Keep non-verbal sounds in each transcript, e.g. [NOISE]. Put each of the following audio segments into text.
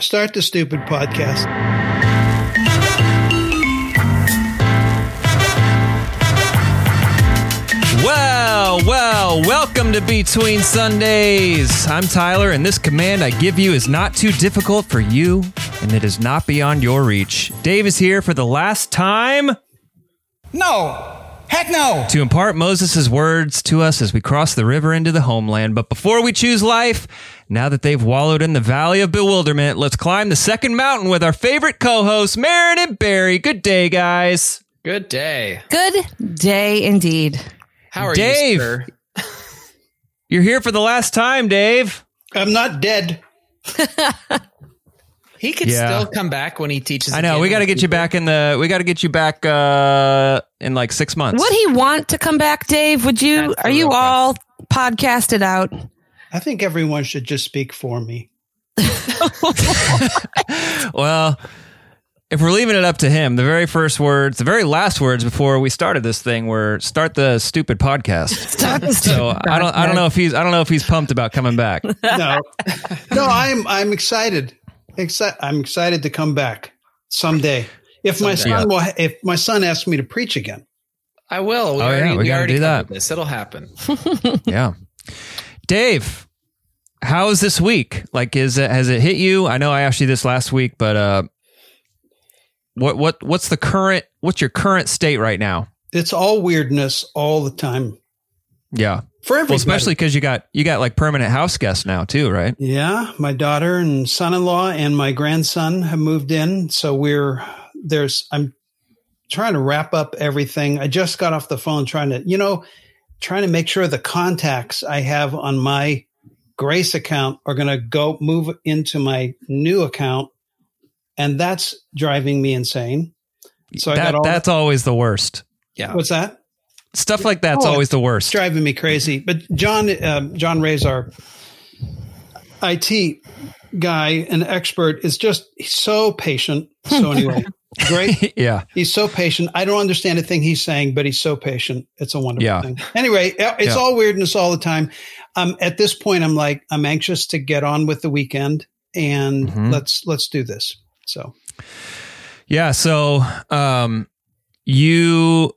Start the stupid podcast. Well, well, welcome to Between Sundays. I'm Tyler, and this command I give you is not too difficult for you, and it is not beyond your reach. Dave is here for the last time No. Heck no. to impart Moses' words to us as we cross the river into the homeland. But before we choose life, now that they've wallowed in the valley of bewilderment, let's climb the second mountain with our favorite co-hosts, Marin and Barry. Good day, guys. Good day. Good day indeed. How are Dave. you, sir? [LAUGHS] You're here for the last time, Dave. I'm not dead. He could Yeah. still come back when he teaches. I know. We got to in get you back in the. We got to get you back uh, in like six months. Would he want to come back, Dave? Would you? That's Are you real all podcasted out? I think everyone should just speak for me. [LAUGHS] Well, if we're leaving it up to him, the very first words, the very last words before we started this thing were "start the stupid podcast." [LAUGHS] so I don't. I don't know if he's. I don't know if he's pumped about coming back. [LAUGHS] No, no, I'm I'm excited. Exci- I'm excited to come back someday. If my Someday. son will, if my son asks me to preach again, I will. We Oh, yeah, already, we gotta already do that. This. It'll happen. yeah, Dave, how's this week? Like, is it has it hit you? I know I asked you this last week, but uh, what what what's the current? What's your current state right now? it's all weirdness all the time Yeah. for everybody. Well, especially because you got you got like permanent house guests now too, right? Yeah, my daughter and son-in-law and my grandson have moved in, so we're there's I'm trying to wrap up everything. I just got off the phone trying to, you know, trying to make sure the contacts I have on my Grace account are going to go move into my new account and that's driving me insane. So I that got all that's always the worst. Yeah. what's that? Stuff like that's Oh, always the It's worst. driving me crazy. But John, um, John Ray's our IT guy, an expert, is just he's so patient. So [LAUGHS] anyway, great. [LAUGHS] yeah. He's so patient. I don't understand a thing he's saying, but he's so patient. It's a wonderful Yeah. thing. Anyway, uh, it's Yeah. all weirdness all the time. Um, at this point, I'm like, I'm anxious to get on with the weekend and Mhm. let's let's do this. So Yeah. So, um, you,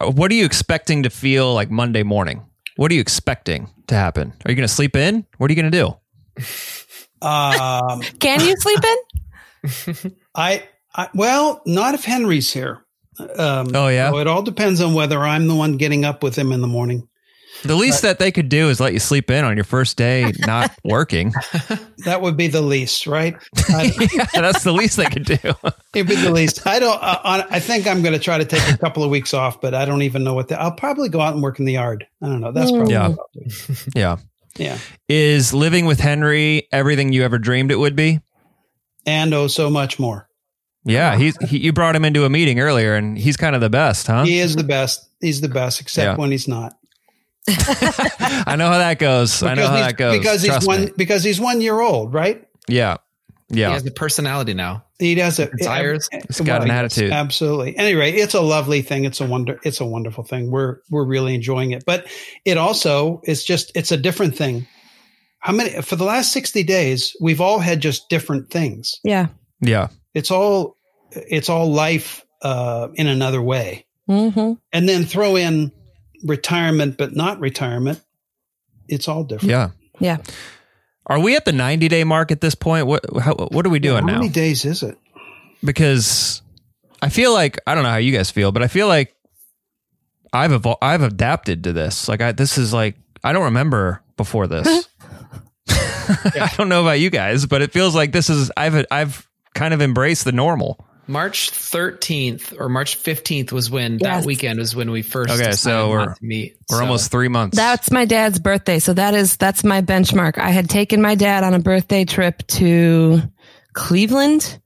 what are you expecting to feel like Monday morning? What are you expecting to happen? Are you going to sleep in? What are you going to do? um, [LAUGHS] Can you sleep in? I, I well, not if Henry's here. Um, Oh, yeah? so it all depends on whether I'm the one getting up with him in the morning. The least that they could do is let you sleep in on your first day not [LAUGHS] working. That would be the least, right? [LAUGHS] Yeah, that's the least they could do. it'd be the least. I don't. Uh, I think I'm going to try to take a couple of weeks off, but I don't even know what. The, I'll probably go out and work in the yard. I don't know. That's probably Yeah. what I'll do. yeah. yeah. Is living with Henry everything you ever dreamed it would be? And oh, so much more. Yeah. He's, he, you brought him into a meeting earlier and he's kind of the best, huh? He is the best. He's the best, except Yeah. when he's not. [LAUGHS] I know how that goes. I know how that goes. Because he's Trust one. me. Because he's one year old, right? Yeah. Yeah. He has a personality now. He does it. Desires. He's got an attitude. Absolutely. Anyway, it's a lovely thing. It's a wonder. It's a wonderful thing. We're we're really enjoying it. But it also it's just it's a different thing. How many for the last sixty days we've all had just different things. Yeah. Yeah. It's all it's all life uh, in another way, hmm and then throw in retirement, but not retirement. It's all different. Yeah. Yeah. Are we at the 90 day mark at this point? What how, what are we doing How now? How many days is it? Because I feel like I don't know how you guys feel, but I feel like I've evol- I've adapted to this. Like I this is like I don't remember before this. [LAUGHS] [LAUGHS] I don't know about you guys, but it feels like this is I've I've kind of embrace the normal. March 13th or March 15th was when Yes. that weekend was when we first. Okay, so we're- to meet. We're So, almost 3 months. That's my dad's birthday. So that is that's my benchmark. I had taken my dad on a birthday trip to Cleveland,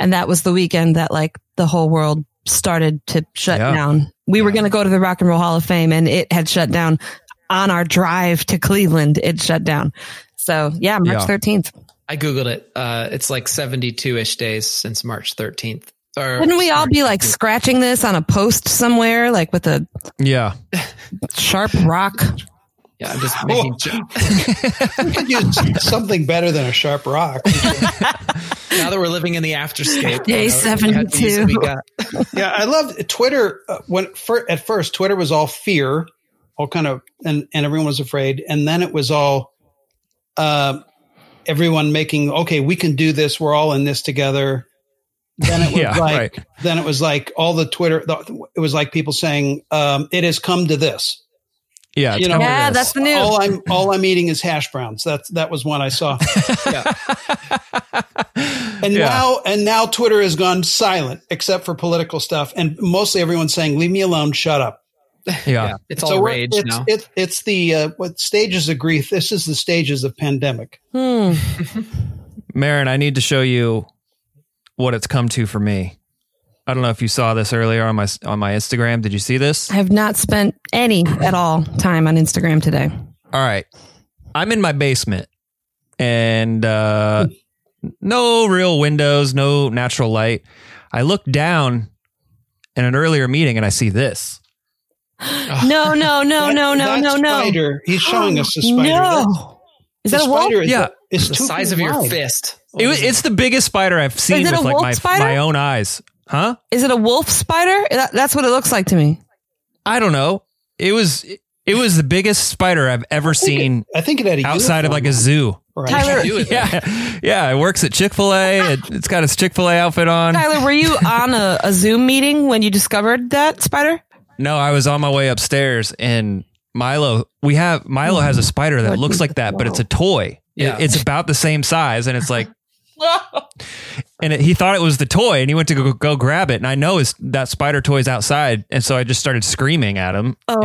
and that was the weekend that like the whole world started to shut Yeah. down. We were going to go to the Rock and Roll Hall of Fame, and it had shut down on our drive to Cleveland. It shut down. So yeah, March Yeah. thirteenth. I googled it. Uh, it's like 72 ish days since March 13th. Or Wouldn't we all be like scratching this on a post somewhere, like with a yeah. sharp rock? Yeah, I'm just making. We could use something better than a sharp rock. [LAUGHS] now that we're living in the afterscape, Day you know, we have to use what we 72. got. yeah, I loved Twitter. Uh, when fir- at first Twitter was all fear, all kind of, and and everyone was afraid, and then it was all, uh, everyone making okay, we can do this. We're all in this together. Then it [LAUGHS] was Yeah, like, right. then it was like all the Twitter. The, it was like people saying, um, "It has come to this." Yeah, You know- Yeah, this. that's the news. All I'm all I'm eating is hash browns. That's that was one I saw. [LAUGHS] And Yeah. now and now Twitter has gone silent except for political stuff, and mostly everyone's saying, "Leave me alone, shut up." Yeah. It's So all we're- rage it's, now. It's it's the uh, what stages of grief. This is the stages of pandemic. Hmm. [LAUGHS] Marin, I need to show you what it's come to for me. I don't know if you saw this earlier on my on my Instagram. Did you see this? I have not spent any at all time on Instagram today. All right. I'm in my basement and uh no real windows, no natural light. I look down in an earlier meeting and I see this. [LAUGHS] No, no, no, That- no, no, no, no. Spider. He's showing us the spider. [GASPS] That's- No. Is that a wolf? is Yeah. it's the size feet of your fist. It, it's the biggest spider I've seen with like my spider? my own eyes. Huh? Is it a wolf spider? That- That's what it looks like to me. I don't know. It was it was the biggest spider I've ever I seen it- I think it had a outside of like a zoo. right? Tyler, do with it? [LAUGHS] Yeah, yeah. It works at Chick Fil A. It, it's got its Chick Fil A outfit on. Tyler, were you on a, a Zoom meeting when you discovered that spider? No, I was on my way upstairs, and Milo. We have Milo has a spider that looks like that, but it's a toy. Yeah. It- it's about the same size, and it's like. [LAUGHS] And it, he thought it was the toy, and he went to go, go grab it. And I know his, that spider toy's outside, and so I just started screaming at him. Oh.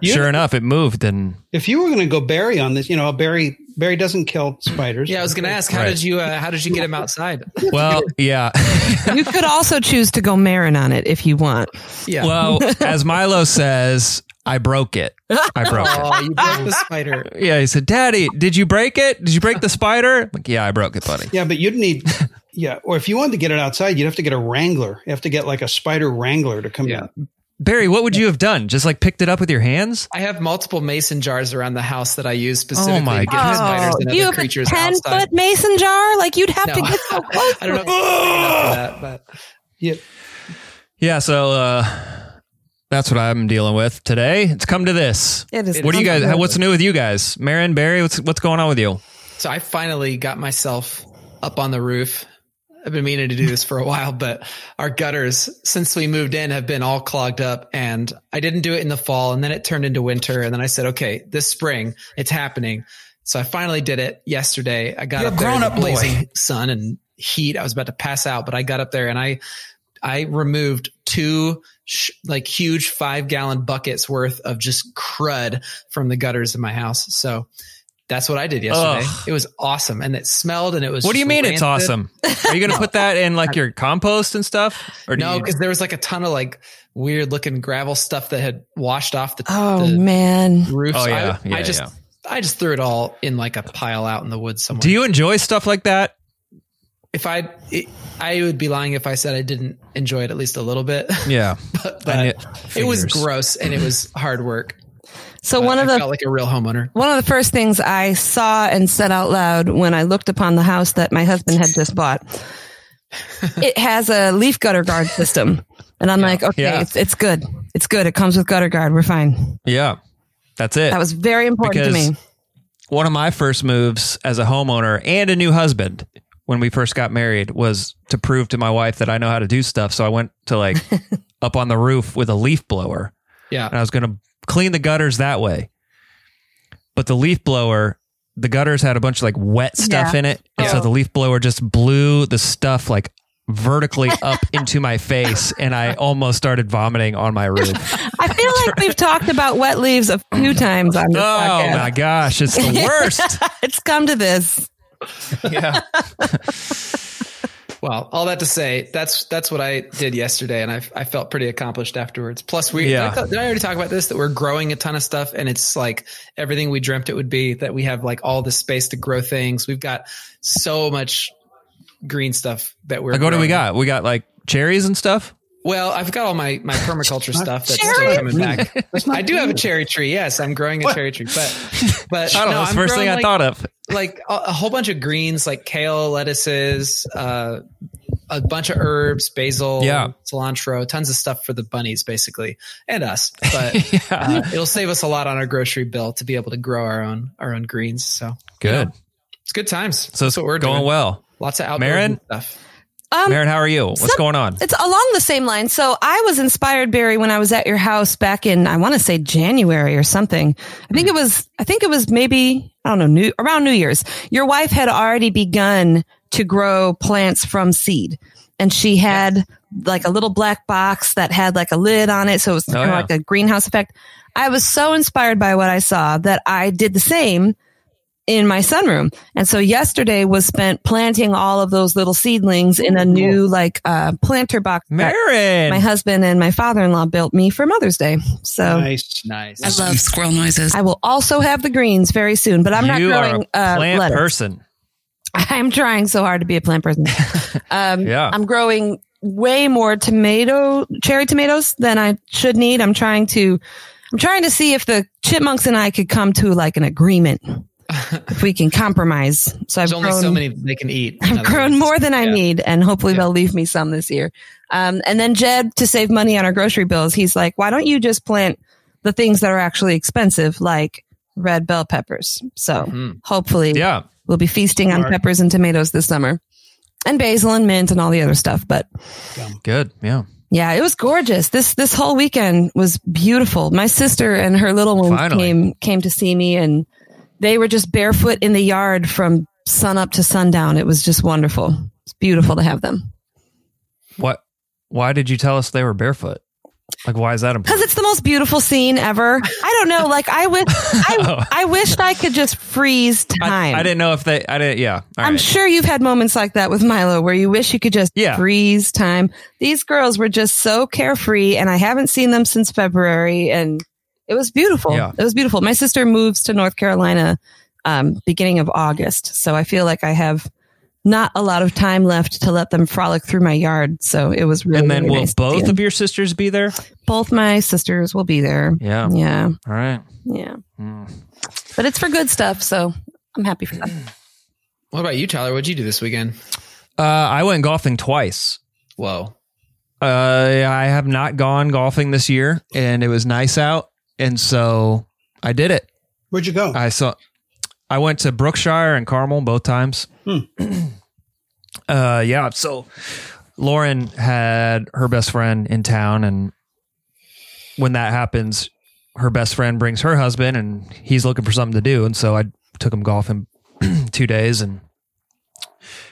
And sure enough, it moved. And If you were going to go Barry on this, you know, Barry Barry doesn't kill spiders. Yeah, I was going to ask, how Right. did you uh, how did you get him outside? [LAUGHS] well, yeah. [LAUGHS] You could also choose to go Marin on it if you want. Yeah. well, as Milo says, I broke it. I broke it. oh, you broke the spider. Yeah, he said, "Daddy, did you break it? Did you break the spider?" I'm like, yeah, I broke it, buddy. Yeah, but you'd need, yeah, or if you wanted to get it outside, you'd have to get a wrangler. You have to get like a spider wrangler to come Yeah. in. Barry, what would you have done? Just like picked it up with your hands? I have multiple mason jars around the house that I use specifically Oh my to get God. spiders and you other have a 10 outside. foot mason jar? Like you'd have No. to get so [LAUGHS] close. I don't know if it's big that, but Yeah, Yeah, so uh that's what I'm dealing with today. It's come to this. It is What do you guys? comfortable. What's new with you guys? Marin, Barry, what's what's going on with you? So I finally got myself up on the roof. I've been meaning to do this for a while, but our gutters, since we moved in, have been all clogged up. And I didn't do it in the fall, and then it turned into winter. And then I said, okay, this spring, it's happening. So I finally did it yesterday. I got You're up there grown-up boy. blazing sun and heat. I was about to pass out, but I got up there and I, I removed two sh- like huge five gallon buckets worth of just crud from the gutters in my house. So that's what I did yesterday. Ugh. It was awesome and it smelled and it was What do you just mean it's awesome? Are you going to put that in like your compost and stuff? Or do No, you- because there was like a ton of like weird looking gravel stuff that had washed off the, Oh, the man. roof. Oh, yeah. I, Yeah, I just yeah. I just threw it all in like a pile out in the woods somewhere. do you enjoy stuff like that? if I it, I would be lying if I said I didn't enjoy it at least a little bit. Yeah. [LAUGHS] but And it it was gross and it was hard work. So But one of I the felt like a real homeowner. one of the first things I saw and said out loud when I looked upon the house that my husband had just bought, [LAUGHS] it has a leaf gutter guard system, and I'm like, okay, Yeah. it's it's good, it's good. It comes with gutter guard. We're fine. Yeah. That's it. That was very important to me. one of my first moves as a homeowner and a new husband when we first got married was to prove to my wife that I know how to do stuff. So I went to like [LAUGHS] up on the roof with a leaf blower Yeah. and I was going to clean the gutters that way. But the leaf blower, the gutters had a bunch of like wet stuff Yeah. in it. And Oh. so the leaf blower just blew the stuff like vertically [LAUGHS] up into my face and I almost started vomiting on my roof. [LAUGHS] I feel like we've talked about wet leaves a few times on this Oh podcast. my gosh, it's the [LAUGHS] worst. It's come to this. yeah. Well, all that to say, that's that's what I did yesterday, and I I felt pretty accomplished afterwards. Plus, we Yeah. I did I already talk about this? That we're growing a ton of stuff, and it's like everything we dreamt it would be. That we have like all the space to grow things. We've got so much green stuff that we're. Like, what do we got? We got like cherries and stuff. Well, I've got all my my permaculture stuff that's Cherry? still coming back. I do have a cherry tree. Yes, I'm growing a What? cherry tree, but [LAUGHS] but I don't no, know. That's the first thing growing, I like, thought of. like a, a whole bunch of greens, like kale, lettuces, uh, a bunch of herbs, basil, Yeah. cilantro, tons of stuff for the bunnies, basically, and us. But [LAUGHS] Yeah. uh, it'll save us a lot on our grocery bill to be able to grow our own our own greens. So Good. it's good times. So it's That's what we're going doing. well. Lots of outdoor Marin? stuff. Um, how are you? What's some- going on? It's along the same line. So I was inspired, Barry, when I was at your house back in, I want to say January or something. I think it was, I think it was maybe, I don't know, new, around New Year's. Your wife had already begun to grow plants from seed and she had like a little black box that had like a lid on it. So it was of yeah. like a greenhouse effect. I was so inspired by what I saw that I did the same in my sunroom. And so yesterday was spent planting all of those little seedlings in a new like uh, planter box Marin. my husband and my father-in-law built me for Mother's Day. So Nice. Nice. I love squirrel noises. I will also have the greens very soon, but I'm not growing are a uh, plant lettuce. person. [LAUGHS] I'm trying so hard to be a plant person. [LAUGHS] um, Yeah. I'm growing way more tomato, cherry tomatoes than I should need. I'm trying to, I'm trying to see if the chipmunks and I could come to like an agreement. If we can compromise. So I've There's only grown, so many they can eat. I've grown words. more than I Yeah. need, and hopefully Yeah. they'll leave me some this year. Um, and then Jed, to save money on our grocery bills, he's like, "Why don't you just plant the things that are actually expensive, like red bell peppers?" So Mhm. hopefully, Yeah. we'll be feasting on peppers and tomatoes this summer, and basil and mint and all the other stuff. But Good. Yeah. yeah, it was gorgeous. This this whole weekend was beautiful. My sister and her little ones Finally. came came to see me, and they were just barefoot in the yard from sun up to sundown. It was just wonderful. It's beautiful to have them What? Why did you tell us they were barefoot? Like, why is that important? because it's the most beautiful scene ever. I don't know. Like I [LAUGHS] oh. wish I I wished I could just freeze I, time. I didn't know if they. I didn't. Yeah. All I'm right. sure you've had moments like that with Milo where you wish you could just Yeah. freeze time. These girls were just so carefree and I haven't seen them since February and it was beautiful. Yeah. It was beautiful. My sister moves to North Carolina um, beginning of August. So I feel like I have not a lot of time left to let them frolic through my yard. So it was really and then really will nice both of your sisters be there? both my sisters will be there. Yeah. Yeah. All right. Yeah. Mm. But it's for good stuff. So I'm happy for that. [CLEARS THROAT] What about you, Tyler? What'd you do this weekend? Uh, I went golfing twice. Whoa. Uh, I have not gone golfing this year, and it was nice out, and so I did it. Where'd you go? I saw. I went to Brookshire and Carmel both times. Hmm. [CLEARS THROAT] uh, yeah. So Lauren had her best friend in town, and when that happens, her best friend brings her husband, and he's looking for something to do, and so I took him golfing [CLEARS THROAT] two days, and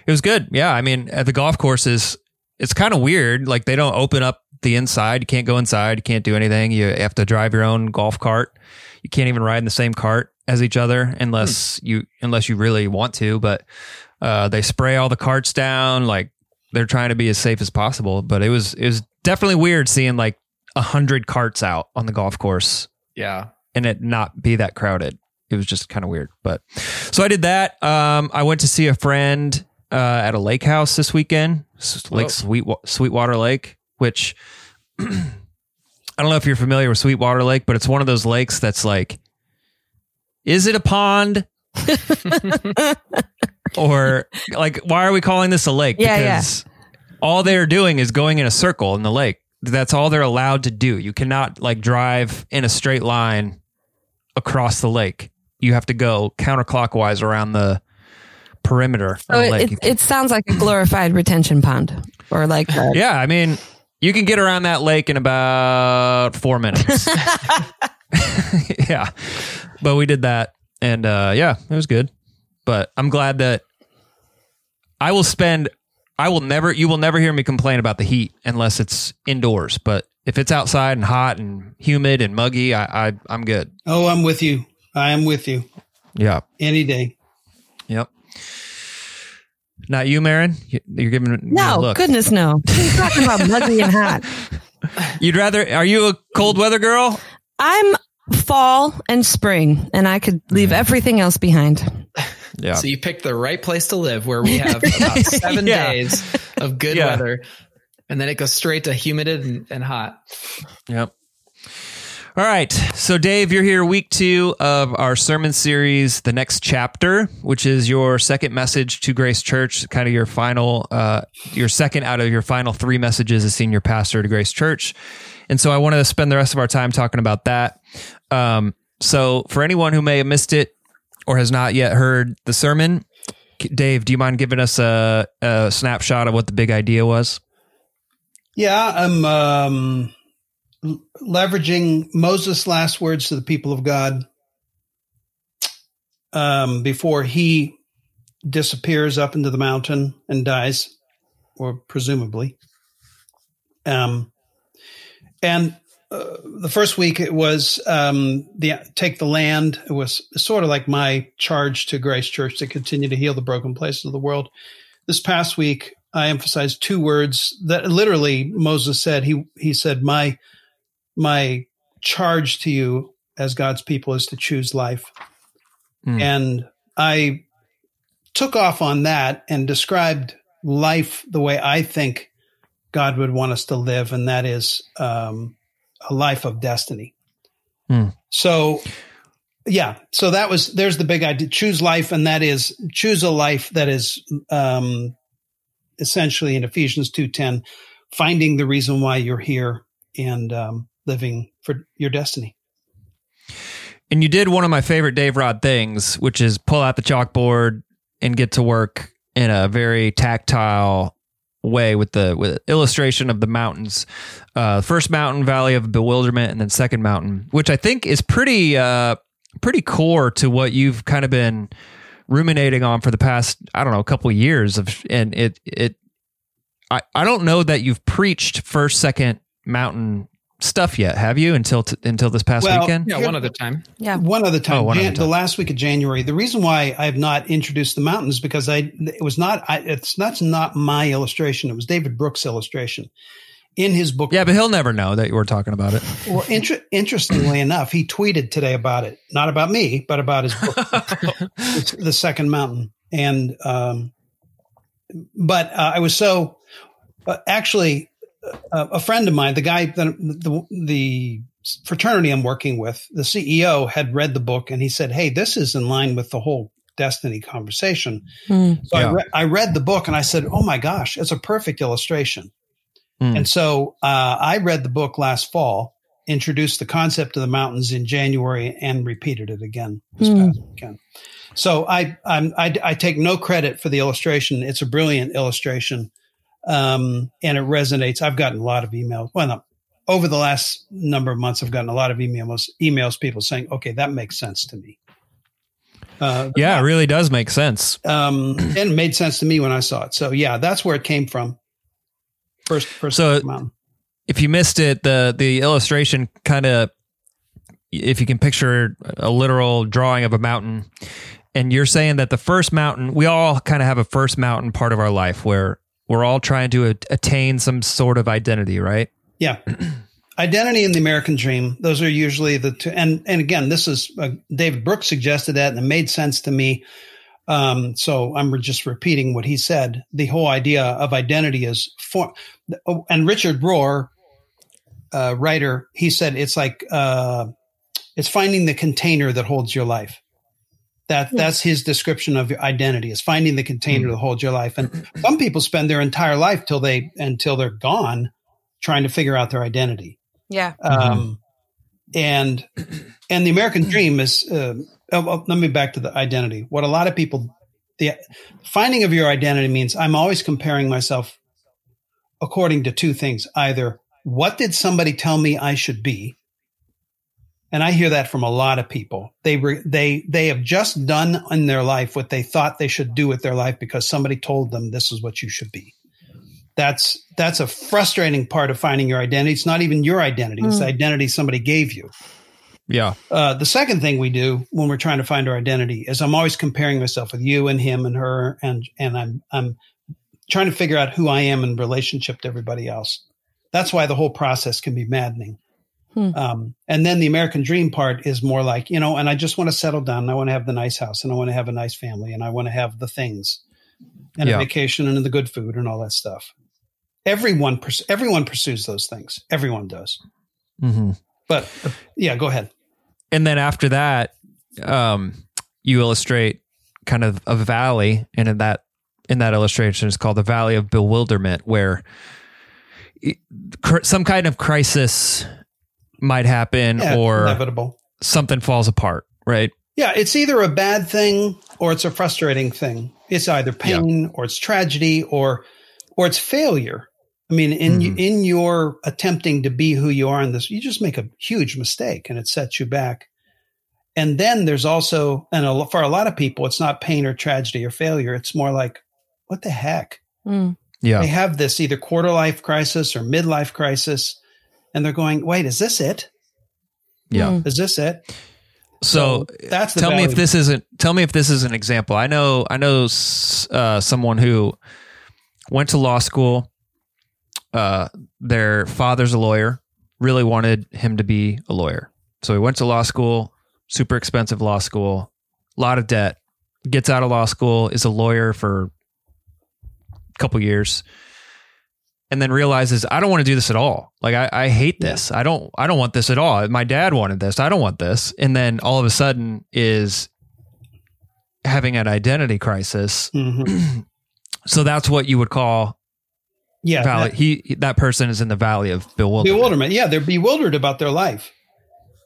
it was good. Yeah, I mean, at the golf courses, it's kind of weird. Like they don't open up the inside. You can't go inside. You can't do anything. You have to drive your own golf cart. You can't even ride in the same cart as each other unless you unless you really want to. But uh, they spray all the carts down. Like they're trying to be as safe as possible. But it was it was definitely weird seeing like a hundred carts out on the golf course Yeah. and it not be that crowded. It was just kind of weird. But so I did that. Um, I went to see a friend uh, at a lake house this weekend, Lake Sweet Sweetwater Lake, which [CLEARS THROAT] I don't know if you're familiar with Sweetwater Lake, but it's one of those lakes that's like, is it a pond? [LAUGHS] or like, why are we calling this a lake? Yeah, yeah. all they're doing is going in a circle in the lake. That's all they're allowed to do. You cannot like drive in a straight line across the lake. You have to go counterclockwise around the perimeter So of oh, the it, lake. it, it sounds like a glorified retention pond or like a, yeah, I mean, you can get around that lake in about four minutes. [LAUGHS] [LAUGHS] yeah, but we did that, and uh, yeah, it was good. But I'm glad that I will spend. I will never. You will never hear me complain about the heat unless it's indoors. But if it's outside and hot and humid and muggy, I, I I'm good. oh, I'm with you. I am with you Yeah. any day. Yep. Not you, Marin. You- You're giving me a no, look. goodness no. He's talking about muggy and hot. [LAUGHS] You'd rather? Are you a cold weather girl? I'm fall and spring, and I could leave mm. everything else behind. Yeah. So you picked the right place to live where we have [LAUGHS] about seven Yeah. days of good Yeah. weather. And then it goes straight to humid and, and hot. Yep. All right. So, Dave, you're here week two of our sermon series, The Next Chapter, which is your second message to Grace Church, kind of your final, uh, your second out of your final three messages as senior pastor to Grace Church. And so I wanted to spend the rest of our time talking about that. Um, so, for anyone who may have missed it or has not yet heard the sermon, Dave, do you mind giving us a, a snapshot of what the big idea was? Yeah, I'm um, leveraging Moses' last words to the people of God um, before he disappears up into the mountain and dies, or presumably. Um, and uh, the first week it was um, the take the land. It was sort of like my charge to Grace Church to continue to heal the broken places of the world. This past week, I emphasized two words that literally Moses said. He he said, "My my charge to you as God's people is to choose life," mm. and I took off on that and described life the way I think God would want us to live, and that is um, a life of destiny. Mm. So, yeah, so that was there's the big idea: choose life, and that is choose a life that is um, essentially in Ephesians two ten, finding the reason why you're here and um, living for your destiny. And you did one of my favorite Dave Rod things, which is pull out the chalkboard and get to work in a very tactile way with the with illustration of the mountains. Uh, first mountain, Valley of Bewilderment, and then second mountain, which I think is pretty uh, pretty core to what you've kind of been ruminating on for the past I don't know a couple of years of and it it I I don't know that you've preached first second mountain stuff yet, have you? Until t- until this past well, weekend? Yeah, one other time. Yeah, one other time. Oh, one Jan- other time. The last week of January. The reason why I have not introduced the mountains because I it was not I, it's that's not my illustration. It was David Brooks' illustration in his book. Yeah, but he'll never know that you were talking about it. Well, inter- interestingly enough, he tweeted today about it, not about me, but about his book, [LAUGHS] the Second Mountain. And um, but uh, I was so uh, actually a friend of mine, the guy, the, the, the fraternity I'm working with, the CEO had read the book and he said, "Hey, this is in line with the whole destiny conversation." Mm. So yeah. I, re- I, read the book and I said, "Oh my gosh, it's a perfect illustration." Mm. And so uh, I read the book last fall, introduced the concept of the mountains in January, and repeated it again this mm. past weekend. So I, I I take no credit for the illustration. It's a brilliant illustration um, and it resonates. I've gotten a lot of emails. Well, no, over the last number of months, I've gotten a lot of emails, emails, people saying, "Okay, that makes sense to me." Uh, yeah, it really does make sense. Um, [CLEARS THROAT] and it made sense to me when I saw it. So yeah, that's where it came from. First, first. So, if you missed it, the the illustration kind of, if you can picture a literal drawing of a mountain, and you're saying that the first mountain, we all kind of have a first mountain part of our life where we're all trying to attain some sort of identity, right? Yeah. [CLEARS THROAT] identity and the American dream. Those are usually the two. And, and again, this is uh, David Brooks suggested that and it made sense to me. Um, so I'm just repeating what he said. The whole idea of identity is for, oh, and Richard Rohr, uh, writer, he said it's like, uh, it's finding the container that holds your life. That that's his description of your identity is finding the container that holds your life. And some people spend their entire life till they until they're gone trying to figure out their identity. Yeah. Um, and and the American dream is. Uh, oh, oh, let me back to the identity. What a lot of people, the finding of your identity means I'm always comparing myself according to two things: either what did somebody tell me I should be, and I hear that from a lot of people. They re, they they have just done in their life what they thought they should do with their life because somebody told them this is what you should be. That's that's a frustrating part of finding your identity. It's not even your identity; mm. it's the hmm. identity somebody gave you. Yeah. Uh, the second thing we do when we're trying to find our identity is I'm always comparing myself with you and him and her, and and I'm I'm trying to figure out who I am in relationship to everybody else. That's why the whole process can be maddening. Hmm. Um, and then the American dream part is more like, you know, and I just want to settle down and I want to have the nice house and I want to have a nice family and I want to have the things and yeah. a vacation and the good food and all that stuff. everyone pers- everyone pursues those things. Everyone does. Mm-hmm. But uh, yeah, go ahead. And then after that, um, you illustrate kind of a valley, and in that in that illustration is called the Valley of Bewilderment, where it- cr- some kind of crisis might happen, Yeah, or inevitable. something falls apart. Right? Yeah, it's either a bad thing or it's a frustrating thing. It's either pain or it's tragedy or or it's failure. I mean, in Mhm. in your attempting to be who you are in this, you just make a huge mistake and it sets you back. And then there's also, and a, for a lot of people, it's not pain or tragedy or failure. It's more like, what the heck? Mm. Yeah. They have this either quarter life crisis or midlife crisis, and they're going, wait, is this it? Yeah. Mm. Is this it? So, that's the tell me if value. this isn't. Tell me if this is an example. I know. I know uh, someone who went to law school. Uh, their father's a lawyer. Really wanted him to be a lawyer, so he went to law school. Super expensive law school, a lot of debt. Gets out of law school, is a lawyer for a couple years, and then realizes I don't want to do this at all. Like I, I hate this. I don't. I don't want this at all. My dad wanted this. I don't want this. And then all of a sudden is having an identity crisis. Mhm. [CLEARS THROAT] So that's what you would call Yeah. valley. that- he that person is in the valley of bewilderment. bewilderment. Yeah, they're bewildered about their life.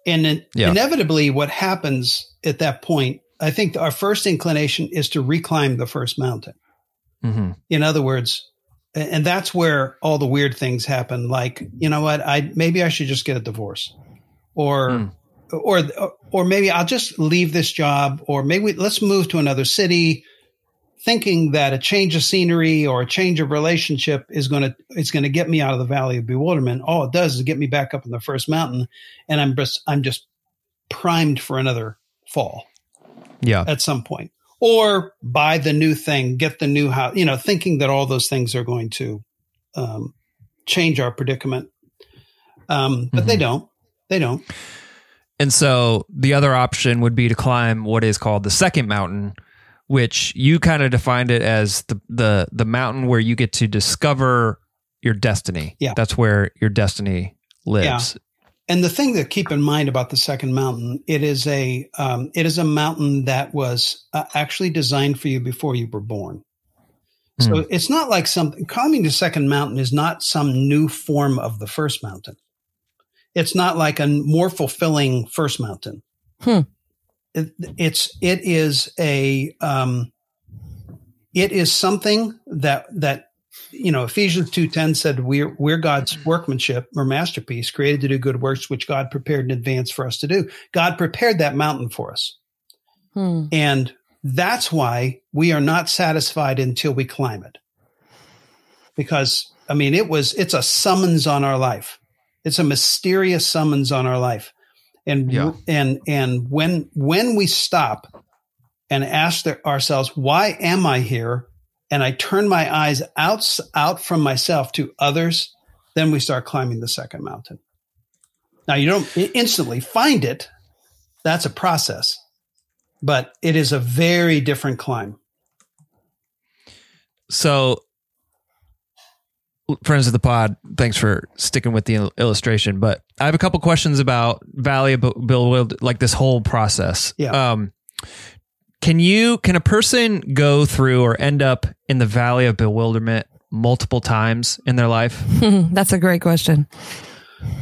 And in- Yeah. inevitably, what happens at that point, I think our first inclination is to reclimb the first mountain. hmm In other words, and that's where all the weird things happen. Like, you know what? I maybe I should just get a divorce, or Mm. or or maybe I'll just leave this job, or maybe let's move to another city. Thinking that a change of scenery or a change of relationship is going to it's going to get me out of the valley of bewilderment. All it does is get me back up in the first mountain, and I'm just I'm just primed for another fall Yeah. at some point or buy the new thing get the new house you know thinking that all those things are going to um, change our predicament um, but they Mhm. don't they don't And so the other option would be to climb what is called the second mountain, which you kind of defined it as the the the mountain where you get to discover your destiny. Yeah. That's where your destiny lives. And the thing to keep in mind about the second mountain it is a um, it is a mountain that was uh, actually designed for you before you were born. So it's not like something climbing the second mountain is not some new form of the first mountain. It's not like a more fulfilling first mountain. Hmm. it, it's it is a um, it is something that that you know Ephesians two ten said we're we're God's workmanship or masterpiece created to do good works which God prepared in advance for us to do. God prepared that mountain for us, Hmm. and that's why we are not satisfied until we climb it. Because I mean, it was it's a summons on our life. It's a mysterious summons on our life, and Yeah. and and when when we stop and ask the, ourselves, why am I here? And I turn my eyes out out from myself to others, then we start climbing the second mountain. Now you don't instantly find it. That's a process, but it is a very different climb. So, friends of the pod, thanks for sticking with the illustration. But I have a couple questions about Valley Bewilderment, like this whole process. Yeah. Um, can you can a person go through or end up in the Valley of Bewilderment multiple times in their life, [LAUGHS] That's a great question.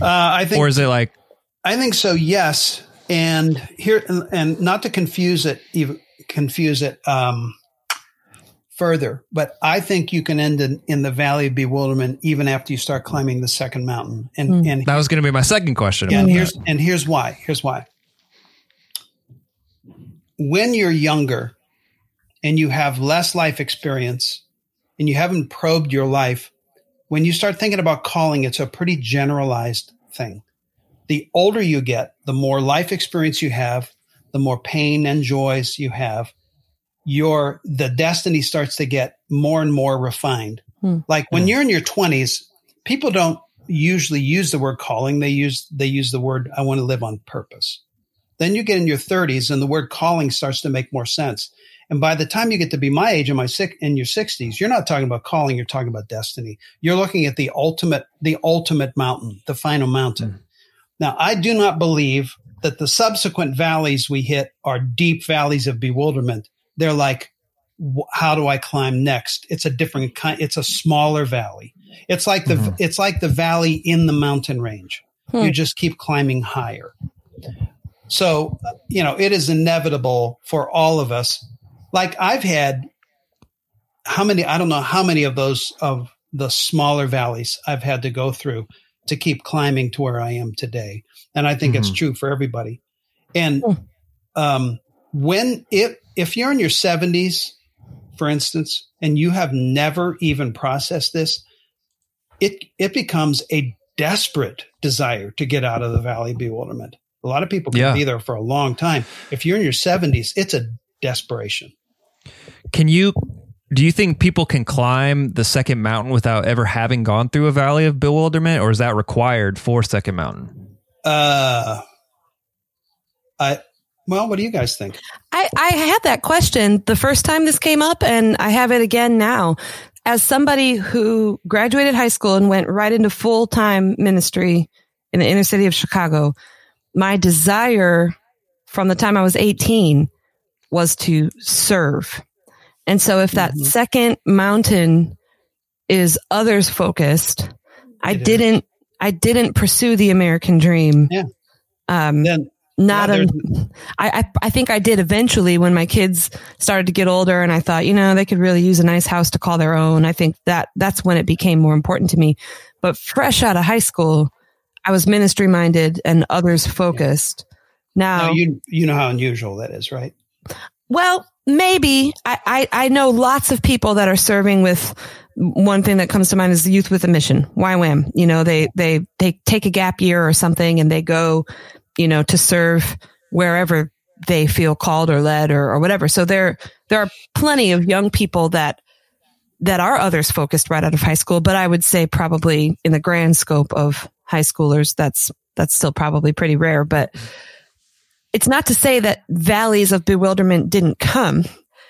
Uh, I think or is it like I think so. Yes, and here and not to confuse it, even confuse it um, further, but I think you can end in, in the valley of bewilderment even after you start climbing the second mountain. And Hmm. and that was going to be my second question? and about here's that. and here's why. Here's why. When you're younger and you have less life experience and you haven't probed your life, when you start thinking about calling, it's a pretty generalized thing. The older you get, the more life experience you have, the more pain and joys you have. Your the destiny starts to get more and more refined. Hmm. Like when you're in your 20s, people don't usually use the word calling. They use they use the word I want to live on purpose. Then you get in your 30s and the word calling starts to make more sense. And by the time you get to be my age in my sick in your sixties, you're not talking about calling, you're talking about destiny. You're looking at the ultimate, the ultimate mountain, the final mountain. Mm. Now, I do not believe that the subsequent valleys we hit are deep valleys of bewilderment. They're like, how do I climb next? It's a different kind. It's a smaller valley. It's like the, mm-hmm. it's like the valley in the mountain range. Hmm. You just keep climbing higher. So, you know, it is inevitable for all of us. Like I've had how many, I don't know how many of those of the smaller valleys I've had to go through to keep climbing to where I am today. And I think mm-hmm. it's true for everybody. And um, when if if you're in your 70s, for instance, and you have never even processed this, it it becomes a desperate desire to get out of the valley bewilderment. A lot of people can yeah. be there for a long time. If you're in your 70s, it's a desperation. Can you do you think people can climb the second mountain without ever having gone through a valley of bewilderment or is that required for second mountain? Uh I well, what do you guys think? I, I had that question the first time this came up, and I have it again now. As somebody who graduated high school and went right into full time ministry in the inner city of Chicago, my desire from the time I was 18 was to serve. And so if that mm-hmm. second mountain is others focused, I didn't, I didn't pursue the American dream. Yeah. Um, then not yeah, a, I, I think I did eventually when my kids started to get older and I thought, you know, they could really use a nice house to call their own. I think that that's when it became more important to me. But fresh out of high school, I was ministry minded and others focused. Yeah. Now, now, you you know how unusual that is, right? Well, maybe I, I, I know lots of people that are serving with one thing that comes to mind is the youth with a mission. YWAM. You know, they they they take a gap year or something and they go you know, to serve wherever they feel called or led or, or whatever. So there, there are plenty of young people that, that are others focused right out of high school, but I would say probably in the grand scope of high schoolers, that's, that's still probably pretty rare, but it's not to say that valleys of bewilderment didn't come.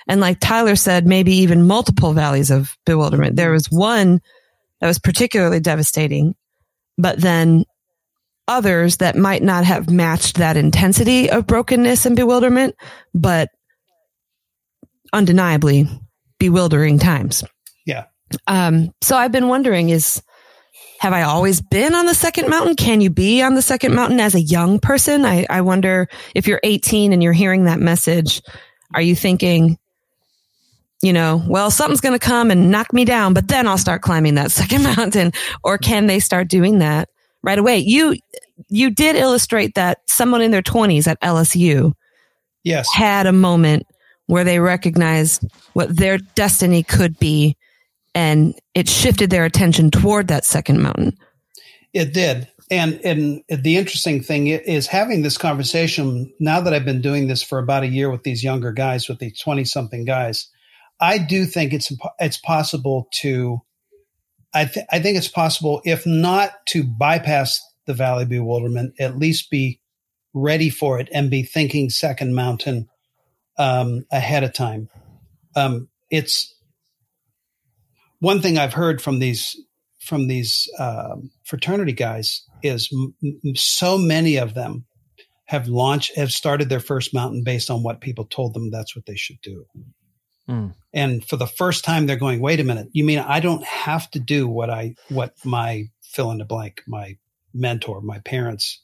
And like Tyler said, maybe even multiple valleys of bewilderment. There was one that was particularly devastating, but then others that might not have matched that intensity of brokenness and bewilderment, but undeniably bewildering times. Yeah. Um, so I've been wondering is, have I always been on the second mountain? Can you be on the second mountain as a young person? I, I wonder if you're 18 and you're hearing that message, are you thinking, you know, well, something's going to come and knock me down, but then I'll start climbing that [LAUGHS] second mountain. Or can they start doing that right away. You you did illustrate that someone in their 20s at LSU yes had a moment where they recognized what their destiny could be and it shifted their attention toward that second mountain. It did. And and the interesting thing is having this conversation now that I've been doing this for about a year with these younger guys with these 20 something guys I do think it's it's possible to I, th- I think it's possible, if not to bypass the valley bewilderment, at least be ready for it and be thinking second mountain um, ahead of time. Um, it's one thing I've heard from these from these uh, fraternity guys is m- so many of them have launched have started their first mountain based on what people told them that's what they should do. Mm. And for the first time, they're going, wait a minute, you mean I don't have to do what I, what my fill in the blank, my mentor, my parents?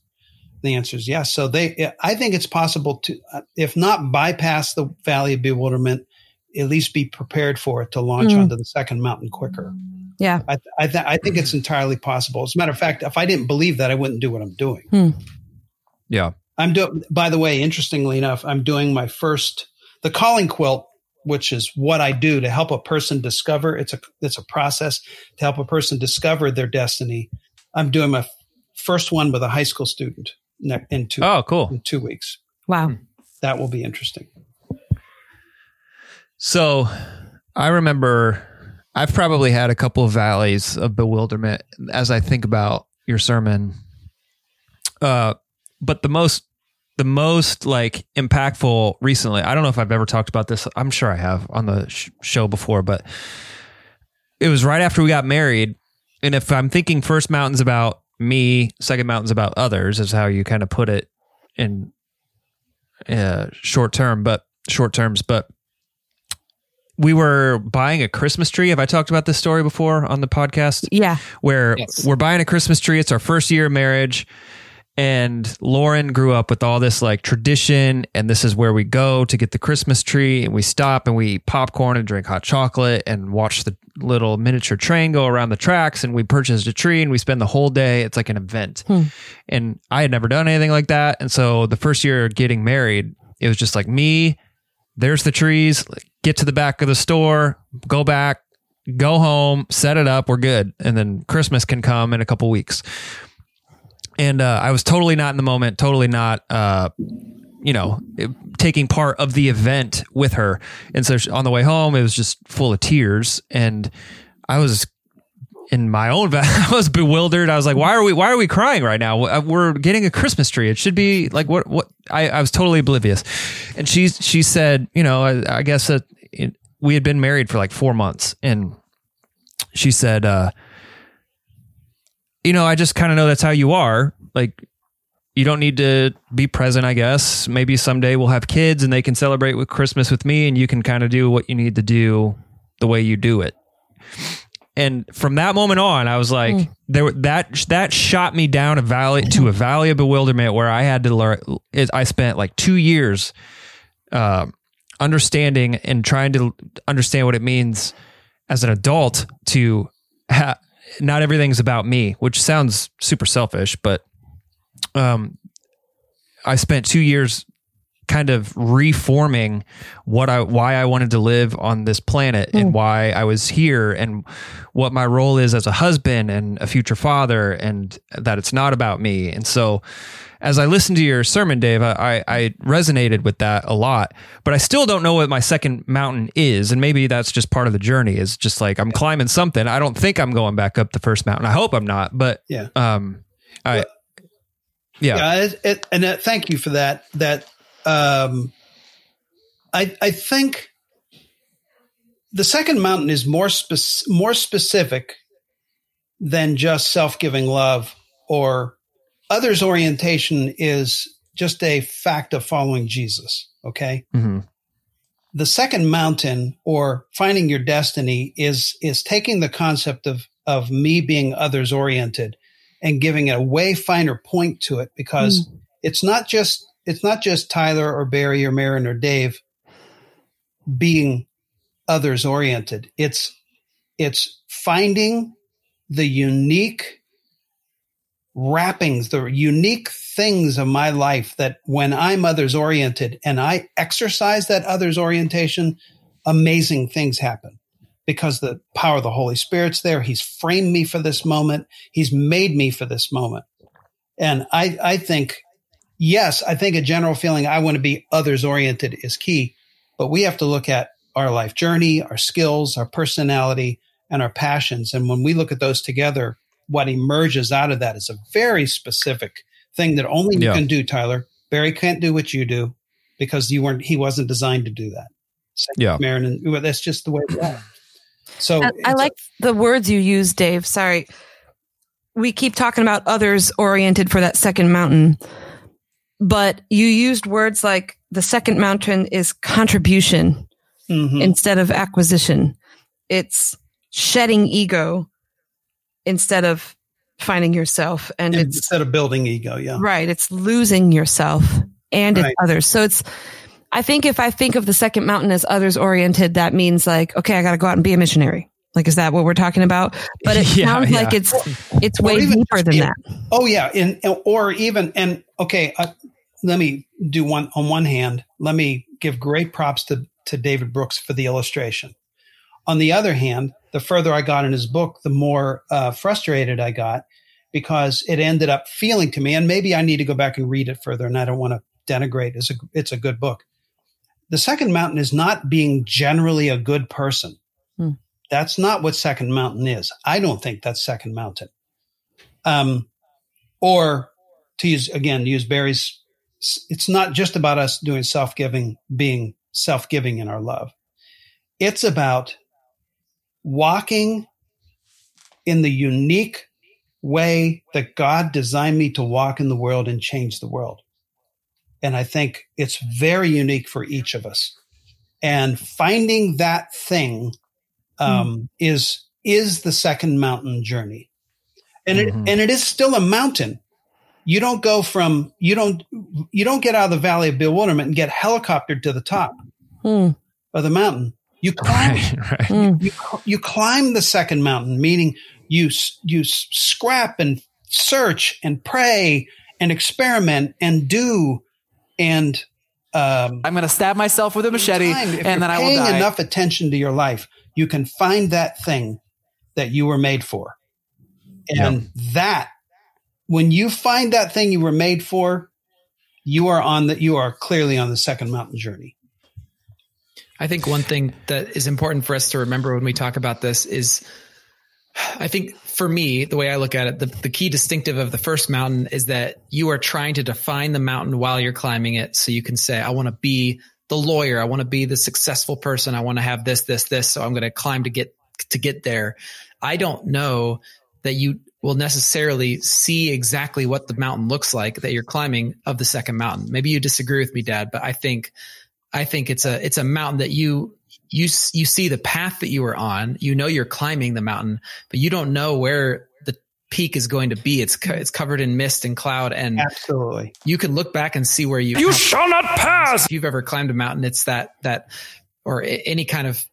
The answer is yes. So they, I think it's possible to, uh, if not bypass the valley of bewilderment, at least be prepared for it to launch mm. onto the second mountain quicker. Yeah. I, I, th- I, think it's entirely possible. As a matter of fact, if I didn't believe that, I wouldn't do what I'm doing. Mm. Yeah. I'm doing, by the way, interestingly enough, I'm doing my first, the calling quilt which is what I do to help a person discover. It's a it's a process to help a person discover their destiny. I'm doing my first one with a high school student in two. Oh, cool! In two weeks. Wow, that will be interesting. So, I remember I've probably had a couple of valleys of bewilderment as I think about your sermon. Uh, but the most the most like impactful recently. I don't know if I've ever talked about this. I'm sure I have on the sh- show before, but it was right after we got married. And if I'm thinking first mountain's about me, second mountain's about others, is how you kind of put it in uh, short term, but short terms. But we were buying a Christmas tree. Have I talked about this story before on the podcast? Yeah. Where Yes. we're buying a Christmas tree. It's our first year of marriage. And Lauren grew up with all this like tradition, and this is where we go to get the Christmas tree, and we stop and we eat popcorn and drink hot chocolate and watch the little miniature train go around the tracks. And we purchased a tree and we spend the whole day. It's like an event. Hmm. And I had never done anything like that. And so the first year getting married, it was just like me, there's the trees, get to the back of the store, go back, go home, set it up, we're good. And then Christmas can come in a couple weeks. And uh, I was totally not in the moment, totally not, uh, you know, taking part of the event with her. And so on the way home, it was just full of tears. And I was in my own [LAUGHS] I was bewildered. I was like, why are we why are we crying right now? Uh, We're getting a Christmas tree. It should be like what what I, I was totally oblivious. And she she said, you know, I, I guess that it, we had been married for like 4 months and she said uh you know, I just kind of know that's how you are. Like you don't need to be present, I guess. Maybe someday we'll have kids and they can celebrate with Christmas with me and you can kind of do what you need to do the way you do it. And from that moment on, I was like, there that that shot me down a valley to a valley of bewilderment where I had to learn. Is I spent like two years uh, understanding and trying to understand what it means as an adult to ha- not everything's about me, which sounds super selfish, but um, I spent two years kind of reforming what I why I wanted to live on this planet and why I was here and what my role is as a husband and a future father and that it's not about me. And so as I listened to your sermon, Dave, I, I resonated with that a lot, but I still don't know what my second mountain is. And maybe that's just part of the journey is just like I'm climbing something. I don't think I'm going back up the first mountain. I hope I'm not, but Yeah. um, I, yeah. yeah it, it, and uh, thank you for that that um i i think the second mountain is more spec- more specific than just self-giving love or others orientation is just a fact of following jesus okay? Hmm the second mountain or finding your destiny is is taking the concept of of me being others oriented and giving it a way finer point to it because it's not just it's not just Tyler or Barry or Marin or Dave being others oriented. It's it's finding the unique wrappings, the unique things of my life that when I'm others oriented and I exercise that others orientation, amazing things happen because the power of the Holy Spirit's there. He's framed me for this moment. He's made me for this moment. And I, I think, yes, I think a general feeling I want to be others oriented is key, but we have to look at our life journey, our skills, our personality, and our passions. And when we look at those together, what emerges out of that is a very specific thing that only you Yeah. can do, Tyler. Barry can't do what you do because you weren't, he wasn't designed to do that. Same Yeah. with Marin, and well, that's just the way it's at. So I, I it's a- like the words you use, Dave. Sorry. We keep talking about others oriented for that second mountain, but you used words like the second mountain is contribution Mhm. instead of acquisition. It's shedding ego instead of finding yourself. And it's instead of building ego. Yeah. right. It's losing yourself and Right. it's others. So it's, I think if I think of the second mountain as others oriented, that means like, okay, I got to go out and be a missionary. Like, is that what we're talking about? But it [LAUGHS] Yeah, sounds like it's it's way even deeper than be- that. Oh yeah, and or even and okay, uh, let me do one on one hand. Let me give great props to to David Brooks for the illustration. On the other hand, the further I got in his book, the more uh, frustrated I got because it ended up feeling to me, and maybe I need to go back and read it further. And I don't want to denigrate. It's a it's a good book. The second mountain is not being generally a good person. Hmm. That's not what second mountain is. I don't think that's second mountain. Um, or to use again, use Barry's it's not just about us doing self giving, being self giving in our love. It's about walking in the unique way that God designed me to walk in the world and change the world. And I think it's very unique for each of us. And finding that thing um, mm. is is the second mountain journey, and mm-hmm. it and it is still a mountain. You don't go from you don't you don't get out of the valley of bewilderment and get helicoptered to the top mm. of the mountain. You [LAUGHS] climb, right, right. You, you, you climb the second mountain, meaning you you scrap and search and pray and experiment and do and um, I'm going to stab myself with a machete time, and then I will die. enough attention to your life, you can find that thing that you were made for. And yep. that, when you find that thing you were made for, you are on the, you are clearly on the second mountain journey. I think one thing that is important for us to remember when we talk about this is I think for me, the way I look at it, the, the key distinctive of the first mountain is that you are trying to define the mountain while you're climbing it. So you can say, I want to be the lawyer. I want to be the successful person. I want to have this, this, this. So I'm going to climb to get, to get there. I don't know that you will necessarily see exactly what the mountain looks like that you're climbing of the second mountain. Maybe you disagree with me, dad, but I think, I think it's a, it's a mountain that you you you see the path that you were on. You know you're climbing the mountain, but you don't know where the peak is going to be. It's co- it's covered in mist and cloud, and absolutely, you can look back and see where you you shall not pass. If you've ever climbed a mountain, it's that that or any kind of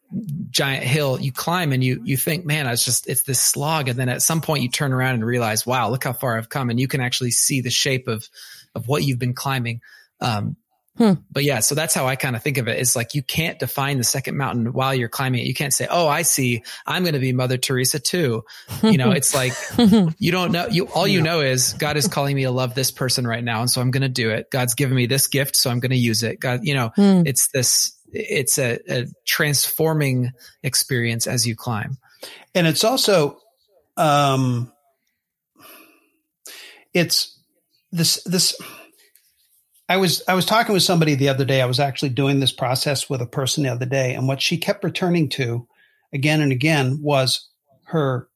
giant hill you climb and you you think man it's just it's this slog and then at some point you turn around and realize wow look how far i've come and you can actually see the shape of of what you've been climbing um, Hmm. But yeah, so that's how I kind of think of it. It's like you can't define the second mountain while you're climbing it. You can't say, "Oh, I see. I'm going to be Mother Teresa too." You know, it's like [LAUGHS] you don't know. You all you know is God is calling me to love this person right now, and so I'm going to do it. God's given me this gift, so I'm going to use it. God, you know, hmm. it's this. It's a, a transforming experience as you climb, and it's also, um, it's this this I was I was talking with somebody the other day. I was actually doing this process with a person the other day, and what she kept returning to again and again was her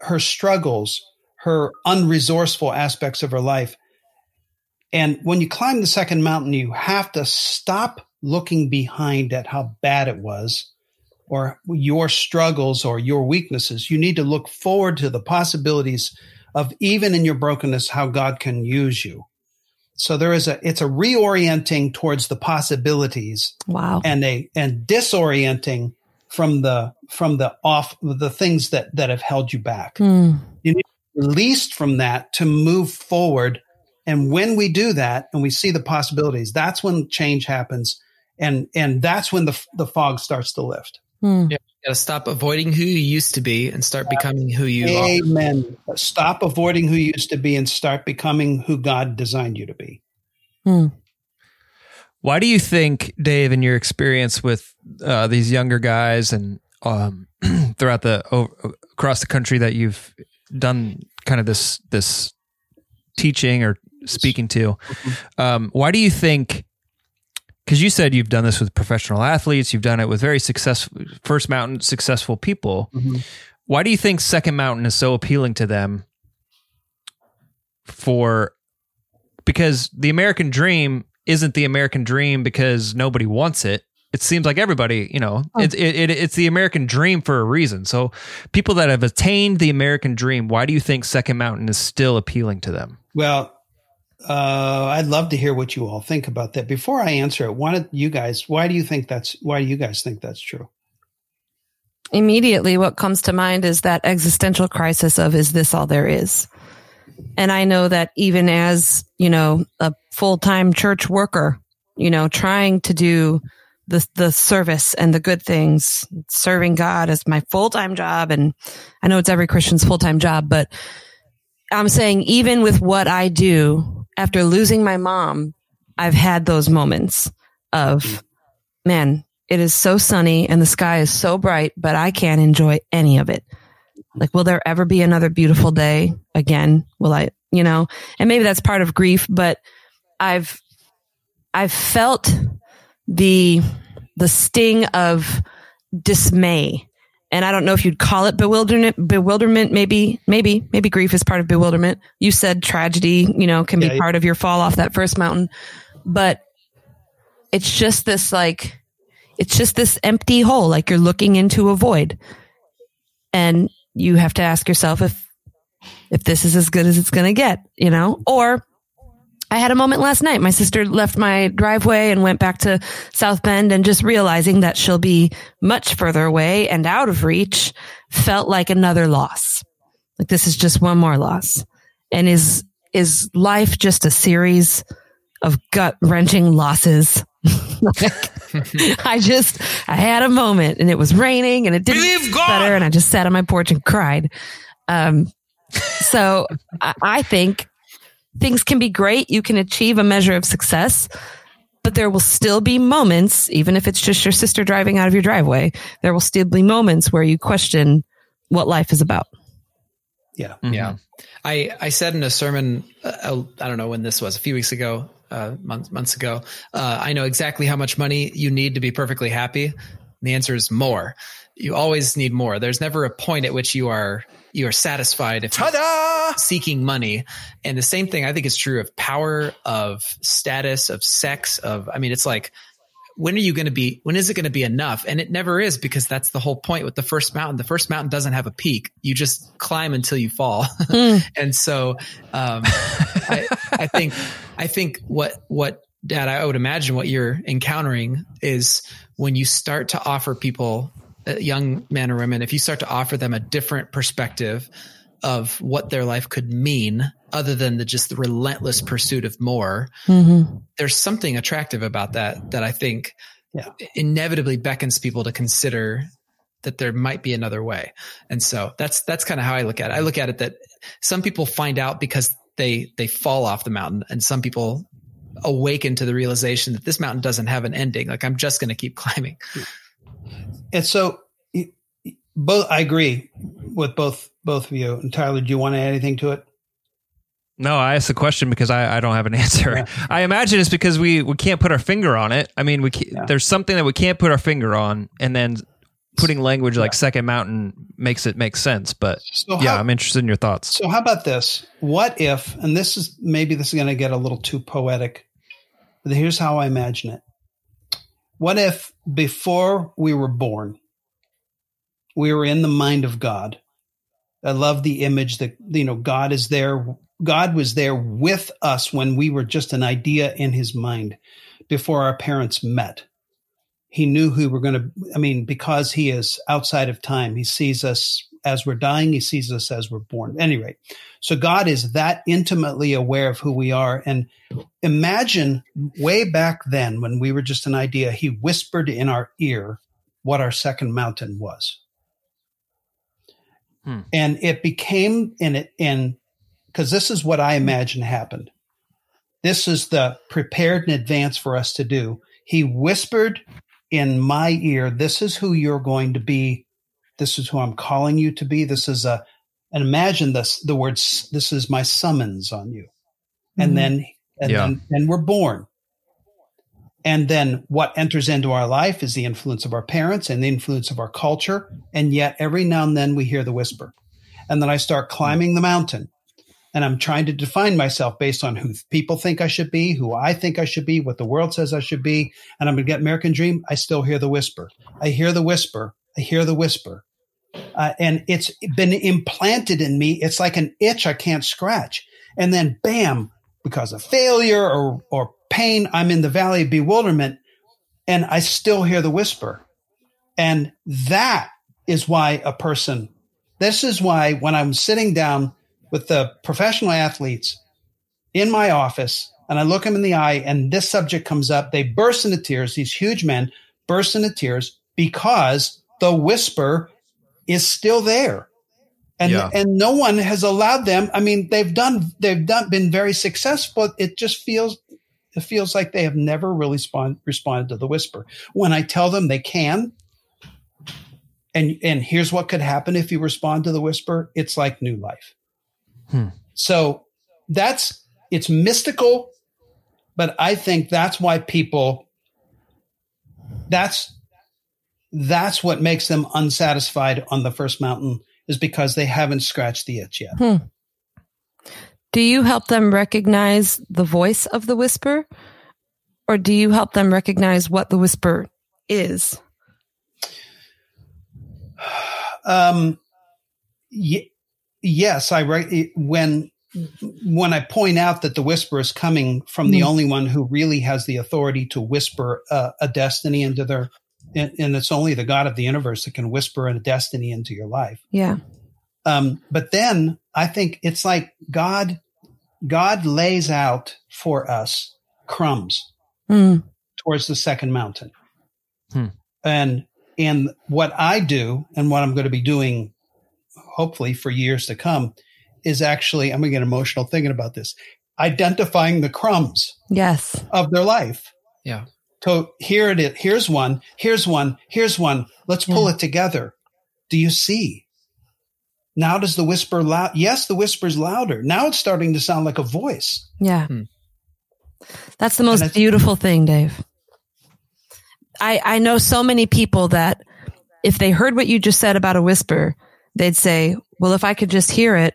her struggles, her unresourceful aspects of her life. And when you climb the second mountain, you have to stop looking behind at how bad it was or your struggles or your weaknesses. You need to look forward to the possibilities of even in your brokenness, how God can use you. So there is a, it's a reorienting towards the possibilities. Wow. And a, and disorienting from the, from the off, the things that, that have held you back. Mm. You need released from that to move forward. And when we do that and we see the possibilities, that's when change happens. And, and that's when the, the fog starts to lift. Mm. Yeah. You got to stop avoiding who you used to be and start becoming who you Amen. are. Amen. Stop avoiding who you used to be and start becoming who God designed you to be. Hmm. Why do you think, Dave, in your experience with uh, these younger guys and um, [CLEARS THROAT] throughout the across the country that you've done kind of this this teaching or speaking to, mm-hmm. um, why do you think because you said you've done this with professional athletes, you've done it with very successful first mountain successful people. Mm-hmm. Why do you think second mountain is so appealing to them? For because the American dream isn't the American dream because nobody wants it. It seems like everybody, you know, oh. it's it, it, it's the American dream for a reason. So people that have attained the American dream, why do you think Second Mountain is still appealing to them? Well, uh, I'd love to hear what you all think about that. Before I answer it, why do you guys? Why do you think that's? Why do you guys think that's true? Immediately, what comes to mind is that existential crisis of "Is this all there is?" And I know that even as you know a full time church worker, you know, trying to do the the service and the good things, serving God as my full time job, and I know it's every Christian's full time job, but I'm saying even with what I do after losing my mom, I've had those moments of, man, it is so sunny and the sky is so bright, but I can't enjoy any of it. Like, will there ever be another beautiful day again? Will I, you know, and maybe that's part of grief, but I've I've felt the the sting of dismay. And I don't know if you'd call it bewilderment, bewilderment, maybe, maybe, maybe grief is part of bewilderment. You said tragedy, you know, can be part of your fall off that first mountain, but it's just this like, it's just this empty hole, like you're looking into a void. And you have to ask yourself if, if this is as good as it's going to get, you know, or I had a moment last night. My sister left my driveway and went back to South Bend and just realizing that she'll be much further away and out of reach felt like another loss. Like this is just one more loss. And is, is life just a series of gut wrenching losses? [LAUGHS] like, I just, I had a moment and it was raining and it didn't get better and I just sat on my porch and cried. Um, so I, I think things can be great. You can achieve a measure of success, but there will still be moments, even if it's just your sister driving out of your driveway, there will still be moments where you question what life is about. Yeah. Yeah. I, I said in a sermon, uh, I don't know when this was, a few weeks ago, uh, months, months ago, uh, I know exactly how much money you need to be perfectly happy. And the answer is more. You always need more. There's never a point at which you are, you are satisfied if you're Ta-da! seeking money. And the same thing I think is true of power, of status, of sex, of, I mean, it's like, when are you going to be, when is it going to be enough? And it never is because that's the whole point with the first mountain. The first mountain doesn't have a peak. You just climb until you fall. [LAUGHS] and so, um, I, I think, I think what, what dad, I would imagine what you're encountering is when you start to offer people, young men or women, if you start to offer them a different perspective of what their life could mean other than the just the relentless pursuit of more, Mm-hmm. there's something attractive about that that I think Yeah. inevitably beckons people to consider that there might be another way. And so that's that's kind of how I look at it. I look at it that some people find out because they they fall off the mountain and some people awaken to the realization that this mountain doesn't have an ending. Like I'm just going to keep [LAUGHS] climbing. And so both, I agree with both, both of you. And Tyler, do you want to add anything to it? No, I asked the question because I, I don't have an answer. Yeah. [LAUGHS] I imagine it's because we, we can't put our finger on it. I mean, we Yeah. there's something that we can't put our finger on, and then putting language like second mountain makes it make sense. But So yeah, I'm interested in your thoughts. So how about this? What if, and this is maybe this is going to get a little too poetic, but here's how I imagine it. What if before we were born, we were in the mind of God? I love the image that, you know, God is there. God was there with us when we were just an idea in his mind before our parents met. He knew who we're going to, I mean, because he is outside of time, he sees us as we're dying, he sees us as we're born. At any rate, so God is that intimately aware of who we are. And imagine way back then when we were just an idea, he whispered in our ear what our second mountain was. Hmm. And it became in it in because this is what I imagine happened. This is the prepared in advance for us to do. He whispered in my ear, This is who you're going to be. This is who I'm calling you to be. This is a, and imagine this, the words, this is my summons on you. And Mhm. then, and Yeah. then, then we're born. And then what enters into our life is the influence of our parents and the influence of our culture. And yet every now and then we hear the whisper. And then I start climbing the mountain and I'm trying to define myself based on who people think I should be, who I think I should be, what the world says I should be. And I'm going to get American Dream. I still hear the whisper. I hear the whisper. I hear the whisper. Uh, and it's been implanted in me. It's like an itch I can't scratch. And then bam, because of failure or, or pain, I'm in the valley of bewilderment and I still hear the whisper. And that is why a person, this is why when I'm sitting down with the professional athletes in my office and I look them in the eye and this subject comes up, they burst into tears. These huge men burst into tears because the whisper is still there. And, Yeah. and no one has allowed them. I mean, they've done, they've done, been very successful. It just feels, it feels like they have never really spon- responded to the whisper. When I tell them they can, and and here's what could happen if you respond to the whisper, it's like new life. Hmm. So that's it's mystical, but I think that's why people that's that's what makes them unsatisfied on the first mountain is because they haven't scratched the itch yet. Hmm. Do you help them recognize the voice of the whisper? Or do you help them recognize what the whisper is? [SIGHS] Um, y- yes, I re- when when I point out that the whisper is coming from the Mm. only one who really has the authority to whisper uh, a destiny into their, and, and it's only the God of the universe that can whisper a destiny into your life. Yeah. Um, but then I think it's like God, God lays out for us crumbs Mm. towards the second mountain. Hmm. And and what I do and what I'm going to be doing hopefully for years to come is actually I'm going to get emotional thinking about this. Identifying the crumbs Yes. of their life. Yeah. So here it is. Here's one. Here's one. Here's one. Let's pull Yeah. it together. Do you see? Now does the whisper loud? Yes, the whisper's louder. Now it's starting to sound like a voice. Yeah. Hmm. That's the most beautiful thing, Dave. I, I know so many people that if they heard what you just said about a whisper, they'd say, well, if I could just hear it,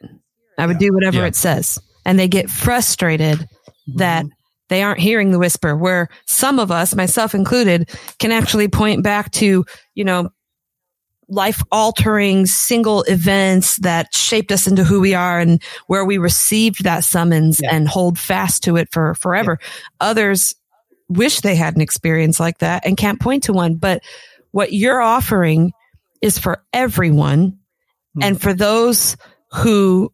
I would Yeah. do whatever Yeah. it says. And they get frustrated that they aren't hearing the whisper where some of us, myself included, can actually point back to, you know, life altering single events that shaped us into who we are and where we received that summons Yeah. and hold fast to it for forever. Others wish they had an experience like that and can't point to one. But what you're offering is for everyone. Hmm. And for those who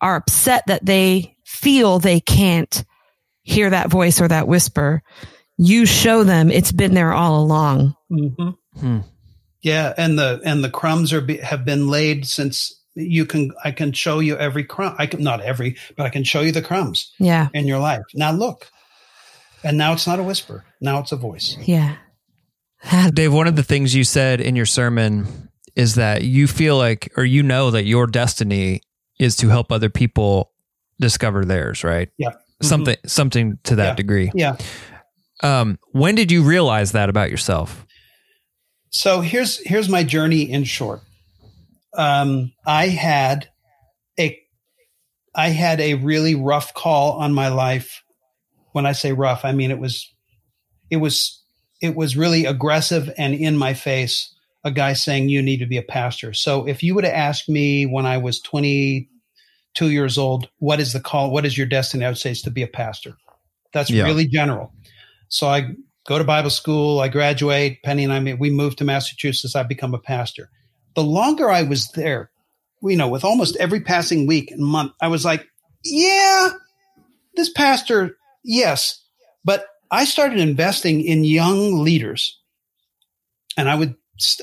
are upset that they feel they can't hear that voice or that whisper, you show them it's been there all along. Mhm. Hmm. Yeah, and the and the crumbs are be, have been laid since you can. I can show you every crumb. I can not every, but I can show you the crumbs Yeah. in your life. Now look, and now it's not a whisper. Now it's a voice. Yeah. [LAUGHS] Dave, one of the things you said in your sermon is that you feel like, or you know that your destiny is to help other people discover theirs, right? Yeah. Something, something to that Yeah. degree. Yeah. Um, when did you realize that about yourself? So here's here's my journey in short. Um, I had a I had a really rough call on my life. When I say rough, I mean it was it was it was really aggressive and in my face. A guy saying you need to be a pastor. So if you would have asked me when I was 22 years old, what is the call? What is your destiny? I would say is to be a pastor. That's Yeah. really general. So I go to Bible school. I graduate. Penny and I, we moved to Massachusetts. I become a pastor. The longer I was there, you know, with almost every passing week and month, I was like, yeah, this pastor, yes. But I started investing in young leaders. And I would,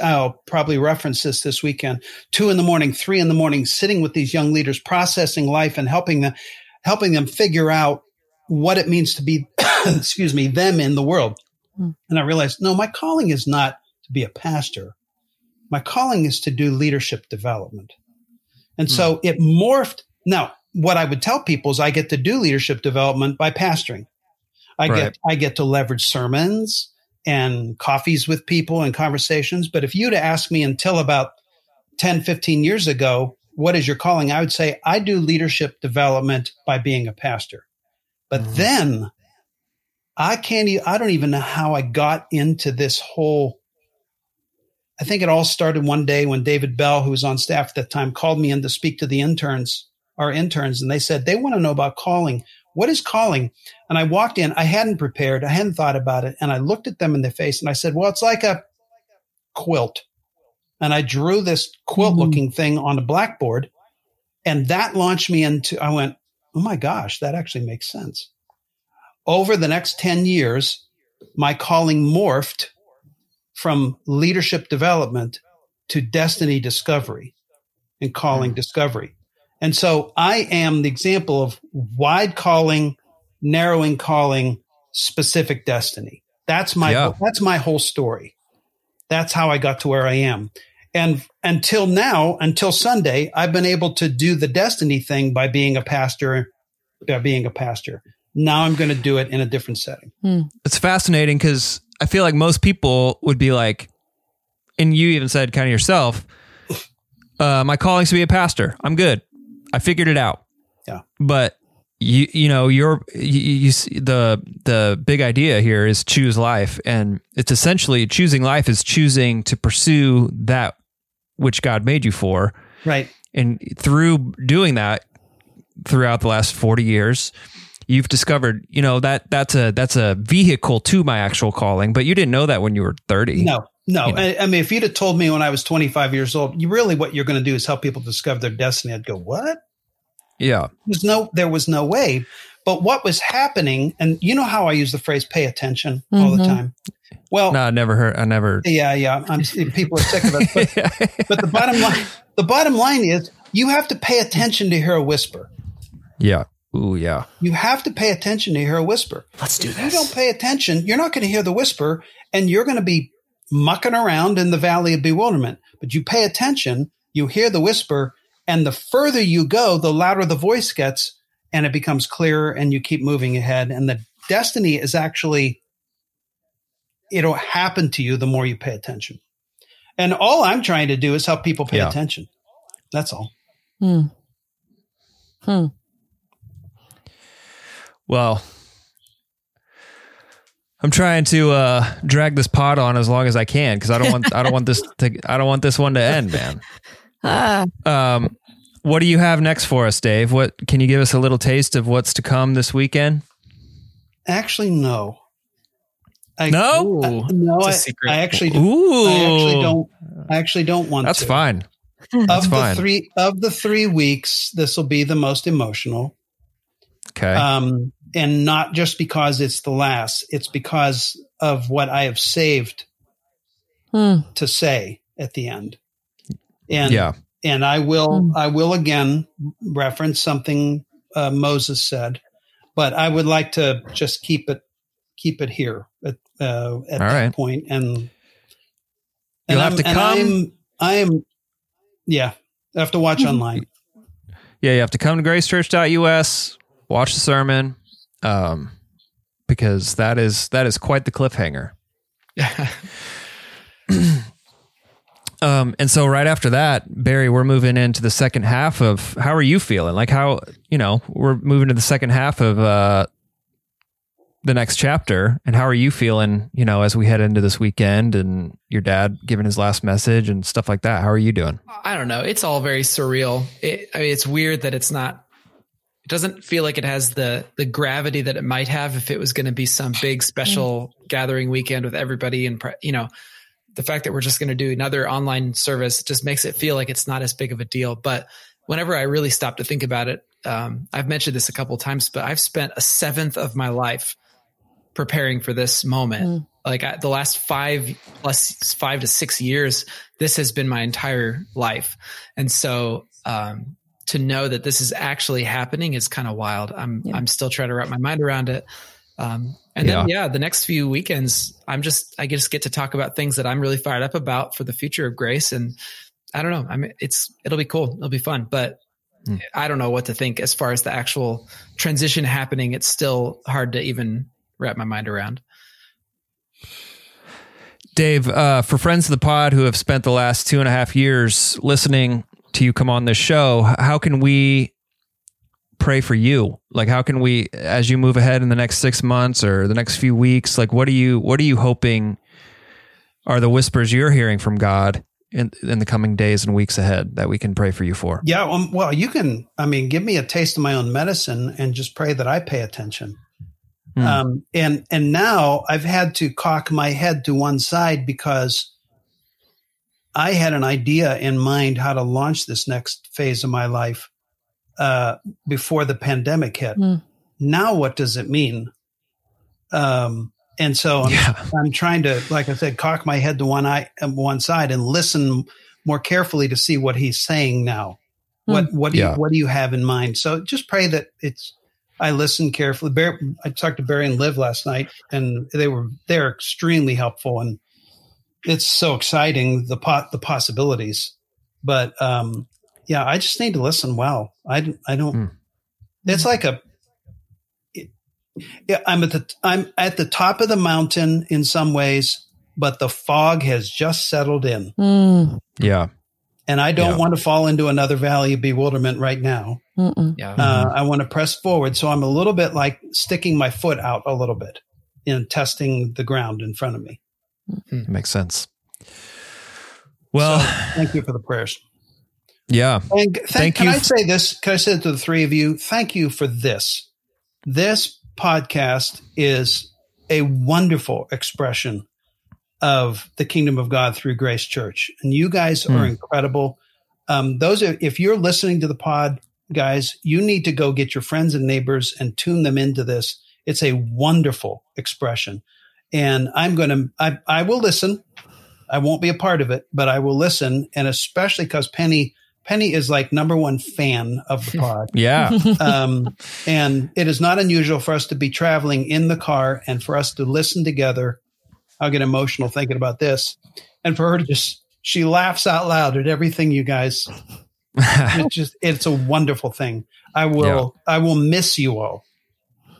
I'll probably reference this this weekend, two in the morning, three in the morning, sitting with these young leaders, processing life and helping them, helping them figure out what it means to be, [COUGHS] excuse me, them in the world. Hmm. And I realized, no, my calling is not to be a pastor. My calling is to do leadership development. And so hmm. it morphed. Now, what I would tell people is I get to do leadership development by pastoring. I Right. get, I get to leverage sermons and coffees with people and conversations. But if you'd asked me until about 10, 15 years ago, what is your calling? I would say I do leadership development by being a pastor. But mm-hmm. then I can't, e- I don't even know how I got into this whole. I think it all started one day when David Bell, who was on staff at that time, called me in to speak to the interns, our interns, and they said they want to know about calling. What is calling? And I walked in, I hadn't prepared, I hadn't thought about it, and I looked at them in the face and I said, Well, it's like a quilt. And I drew this quilt mm-hmm. looking thing on a blackboard, and that launched me into, I went, Oh my gosh, that actually makes sense over the next 10 years, my calling morphed from leadership development to destiny discovery and calling mm. discovery. And so I am the example of wide calling, narrowing calling, specific destiny. That's my, Yeah. that's my whole story. That's how I got to where I am. And until now, until Sunday, I've been able to do the destiny thing by being a pastor, by being a pastor. Now I'm going to do it in a different setting. It's fascinating because I feel like most people would be like, and you even said kind of yourself, uh, my calling's to be a pastor. I'm good. I figured it out. Yeah. But you, you know, your you, you see the the big idea here is choose life, and it's essentially choosing life is choosing to pursue that which God made you for, Right. and through doing that throughout the last 40 years you've discovered you know that that's a that's a vehicle to my actual calling but you didn't know that when you were 30 No, no. You know. I, I mean, if you'd have told me when I was 25 years old, you really what you're going to do is help people discover their destiny. I'd go, what? yeah There's no, there was no way. But what was happening, and you know how I use the phrase "pay attention" all the Mhm. time. Well, no i never heard i never yeah, yeah. I'm, people are sick of it. But, [LAUGHS] but the bottom line, the bottom line is, you have to pay attention to hear a whisper. yeah ooh yeah You have to pay attention to hear a whisper. Let's do If you don't pay attention, you're not going to hear the whisper and you're going to be mucking around in the valley of bewilderment. But you pay attention, you hear the whisper, and the further you go, the louder the voice gets and it becomes clearer and you keep moving ahead. And the destiny is actually, it'll happen to you the more you pay attention. And all I'm trying to do is help people pay Yeah. attention. That's all. Hmm. Hmm. well i'm trying to uh drag this pod on as long as i can because i don't want i don't want this [LAUGHS] to i don't want this one to end man [LAUGHS] Ah, um what do you have next for us dave what can you give us a little taste of what's to come this weekend Actually, no. I, No? I- no, It's a I, secret. I actually ooh I actually don't. I actually don't want that's to. fine [LAUGHS] Of That's the fine. three of the three weeks, this will be the most emotional, okay um, and not just because it's the last. It's because of what I have saved hmm. to say at the end. And yeah and I will Hmm. I will again reference something uh, Moses said, but I would like to just keep it keep it here at uh, at All that right. point. and You'll have I'm- to and come- I'm, I am yeah. I have to watch online. Yeah, you have to come to gracechurch.us, watch the sermon, um, because that is that is quite the cliffhanger. [LAUGHS] Um, and so right after that, Barry, we're moving into the second half of how are you feeling? Like how you know we're moving to the second half of uh, the next chapter, and how are you feeling? You know, as we head into this weekend, and your dad giving his last message and stuff like that. How are you doing? I don't know. It's all very surreal. It, I mean, it's weird that it's not. It doesn't feel like it has the the gravity that it might have if it was going to be some big special gathering weekend with everybody and you know the fact that we're just going to do another online service just makes it feel like it's not as big of a deal. But whenever I really stop to think about it, um, I've mentioned this a couple of times, but I've spent a seventh of my life preparing for this moment. Like I, the last five plus five to six years, this has been my entire life. And so, um, to know that this is actually happening is kind of wild. I'm, Yeah. I'm still trying to wrap my mind around it. Um, and then, yeah, the next few weekends, I'm just, I just get to talk about things that I'm really fired up about for the future of grace. And I don't know. I mean, it's, it'll be cool. It'll be fun, but Hmm. I don't know what to think as far as the actual transition happening. It's still hard to even wrap my mind around. Dave, uh, for friends of the pod who have spent the last two and a half years listening to you come on this show, how can we pray for you? Like, how can we, as you move ahead in the next six months or the next few weeks, like, what are you, what are you hoping are the whispers you're hearing from God in, in the coming days and weeks ahead that we can pray for you for? Yeah, um, well, you can. I mean, give me a taste of my own medicine and just pray that I pay attention. Hmm. Um, and and now I've had to cock my head to one side because I had an idea in mind how to launch this next phase of my life uh, before the pandemic hit. Hmm. Now, what does it mean? Um, and so I'm, Yeah. I'm trying to, like I said, cock my head to one eye, um, one side, and listen more carefully to see what he's saying now. What what do Yeah. you what do you have in mind? So just pray that it's. I listened carefully. Bear, I talked to Barry and Liv last night, and they were they're extremely helpful, and it's so exciting the pot the possibilities. But um, yeah, I just need to listen well. I I don't. Hmm. It's like a. It, Yeah, I'm at the I'm at the top of the mountain in some ways, but the fog has just settled in, Mm, Yeah. and I don't Yeah. want to fall into another valley of bewilderment right now. mm-mm. Yeah. Uh, I want to press forward, so I'm a little bit like sticking my foot out a little bit in testing the ground in front of me. Makes sense. Well, Thank you for the prayers. yeah. And thank, Thank can you I f- say this? Can I say it to the three of you? Thank you for this. This podcast is a wonderful expression of the kingdom of God through Grace Church, and you guys are Hmm. incredible. Um, those are, if you're listening to the pod, guys, you need to go get your friends and neighbors and tune them into this. It's a wonderful expression, and I'm going to. I, I will listen. I won't be a part of it, but I will listen, and especially because Penny Penny is like number one fan of the [LAUGHS] pod. Yeah. um, and it is not unusual for us to be traveling in the car and for us to listen together. I'll get emotional thinking about this, and for her to just she laughs out loud at everything you guys. [LAUGHS] It's just it's a wonderful thing. I will I will miss you all,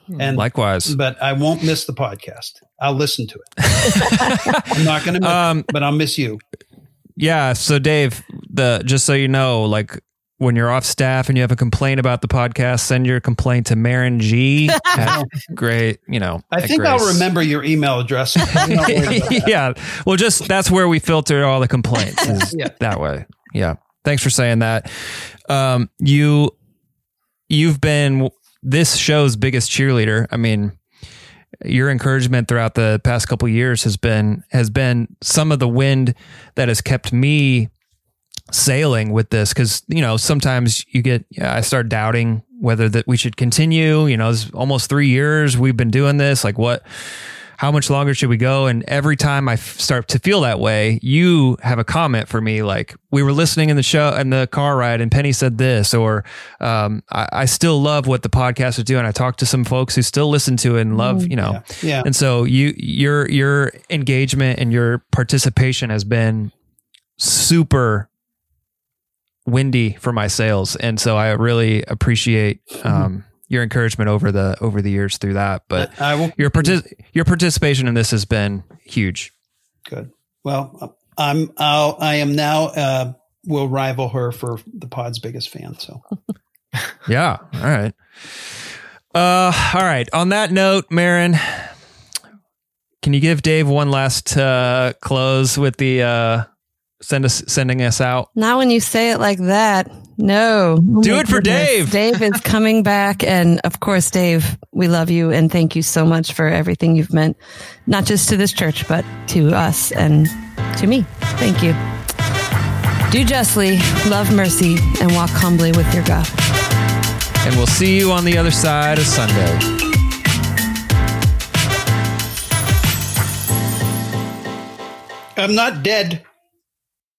and Likewise. but I won't miss the podcast. I'll listen to it. I'm not going to, Um, it, but I'll miss you. Yeah. So Dave, the just so you know, like when you're off staff and you have a complaint about the podcast, send your complaint to Marin G. [LAUGHS] great, you know. I think I'll remember your email address. I'm not worried about that. [LAUGHS] yeah. Well, just that's where we filter all the complaints is [LAUGHS] Yeah. that way. Yeah. Thanks for saying that. Um, you, you've been this show's biggest cheerleader. I mean, your encouragement throughout the past couple years has been has been some of the wind that has kept me sailing with this. Because you know sometimes you get i start doubting whether that we should continue. You know it's almost three years we've been doing this. Like what how much longer should we go? And every time i f- start to feel that way you have a comment for me like we were listening in the show and the car ride and penny said this or um, I, I still love what the podcast is doing. I talked to some folks who still listen to it and love you know? Yeah. and so you your your engagement and your participation has been super windy for my sails. And so i really appreciate um, your encouragement over the over the years through that but I will. your partic- your participation in this has been huge Good. Well, I'm. I'll, I am now. Uh, will rival her for the pod's biggest fan. So [LAUGHS] yeah all right uh all right on that note marin can you give dave one last uh close with the uh send us sending us out Not when you say it like that. No. Oh Do it for Dave. Dave is [LAUGHS] coming back. And of course, Dave, we love you and thank you so much for everything you've meant, not just to this church, but to us and to me. Thank you. Do justly, love mercy, and walk humbly with your God. and we'll see you on the other side of sunday I'm not dead.